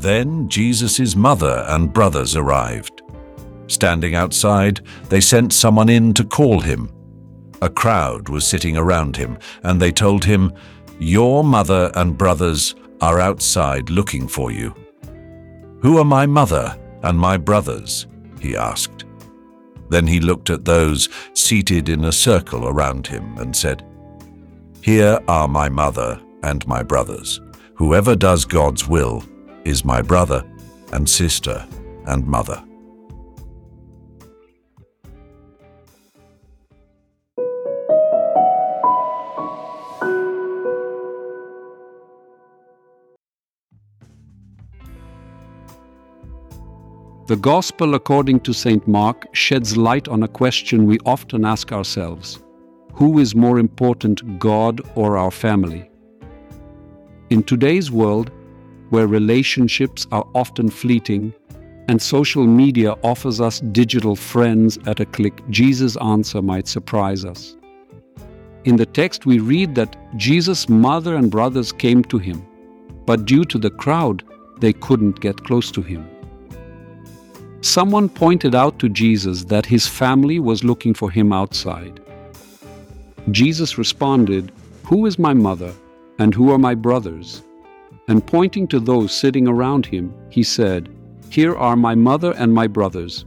Then Jesus' mother and brothers arrived. Standing outside, they sent someone in to call him. A crowd was sitting around him, and they told him, Your mother and brothers are outside looking for you. Who are my mother and my brothers? he asked. Then he looked at those seated in a circle around him and said, Here are my mother and my brothers. Whoever does God's will is my brother and sister and mother. The Gospel according to St. Mark sheds light on a question we often ask ourselves Who is more important, God or our family? In today's world, where relationships are often fleeting and social media offers us digital friends at a click, Jesus' answer might surprise us. In the text, we read that Jesus' mother and brothers came to him, but due to the crowd, they couldn't get close to him. Someone pointed out to Jesus that his family was looking for him outside. Jesus responded, Who is my mother and who are my brothers? And pointing to those sitting around him, he said, Here are my mother and my brothers.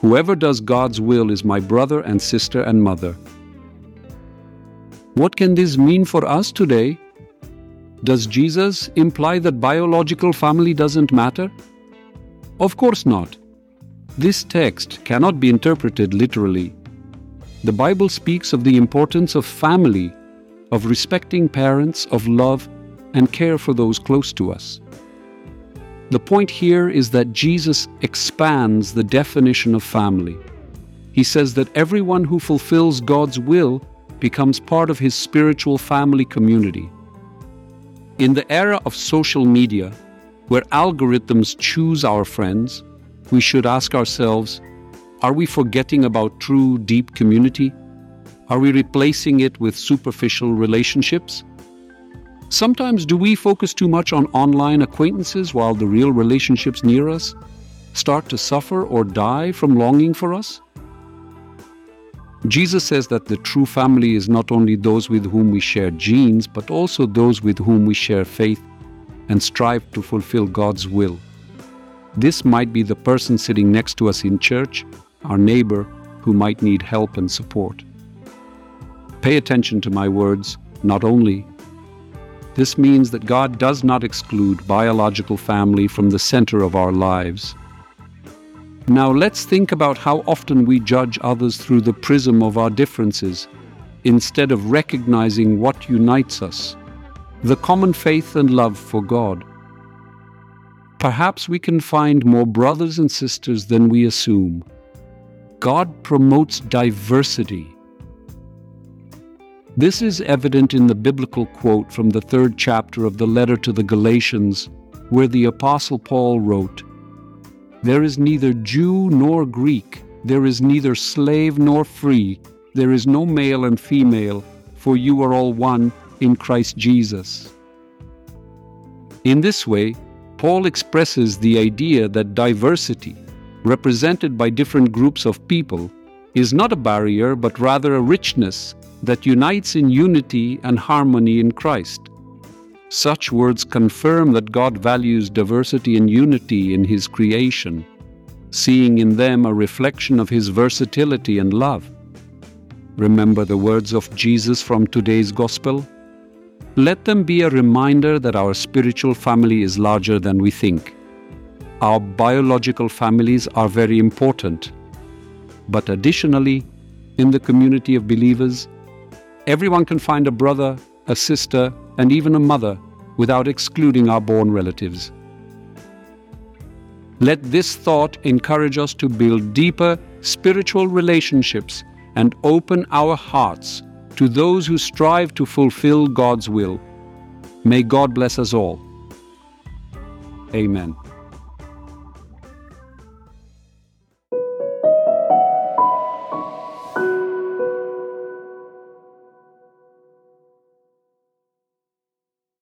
Whoever does God's will is my brother and sister and mother. What can this mean for us today? Does Jesus imply that biological family doesn't matter? Of course not. This text cannot be interpreted literally. The Bible speaks of the importance of family, of respecting parents, of love, and care for those close to us. The point here is that Jesus expands the definition of family. He says that everyone who fulfills God's will becomes part of his spiritual family community. In the era of social media, where algorithms choose our friends, we should ask ourselves are we forgetting about true, deep community? Are we replacing it with superficial relationships? Sometimes do we focus too much on online acquaintances while the real relationships near us start to suffer or die from longing for us? Jesus says that the true family is not only those with whom we share genes, but also those with whom we share faith and strive to fulfill God's will. This might be the person sitting next to us in church, our neighbor who might need help and support. Pay attention to my words, not only. This means that God does not exclude biological family from the center of our lives. Now let's think about how often we judge others through the prism of our differences, instead of recognizing what unites us the common faith and love for God. Perhaps we can find more brothers and sisters than we assume. God promotes diversity. This is evident in the biblical quote from the third chapter of the letter to the Galatians, where the Apostle Paul wrote, there is neither Jew nor Greek, there is neither slave nor free, there is no male and female, for you are all one in Christ Jesus. In this way, Paul expresses the idea that diversity, represented by different groups of people, is not a barrier but rather a richness that unites in unity and harmony in Christ. Such words confirm that God values diversity and unity in His creation, seeing in them a reflection of His versatility and love. Remember the words of Jesus from today's Gospel? Let them be a reminder that our spiritual family is larger than we think. Our biological families are very important. But additionally, in the community of believers, everyone can find a brother, a sister, and even a mother without excluding our born relatives. Let this thought encourage us to build deeper spiritual relationships and open our hearts to those who strive to fulfill God's will. May God bless us all. Amen.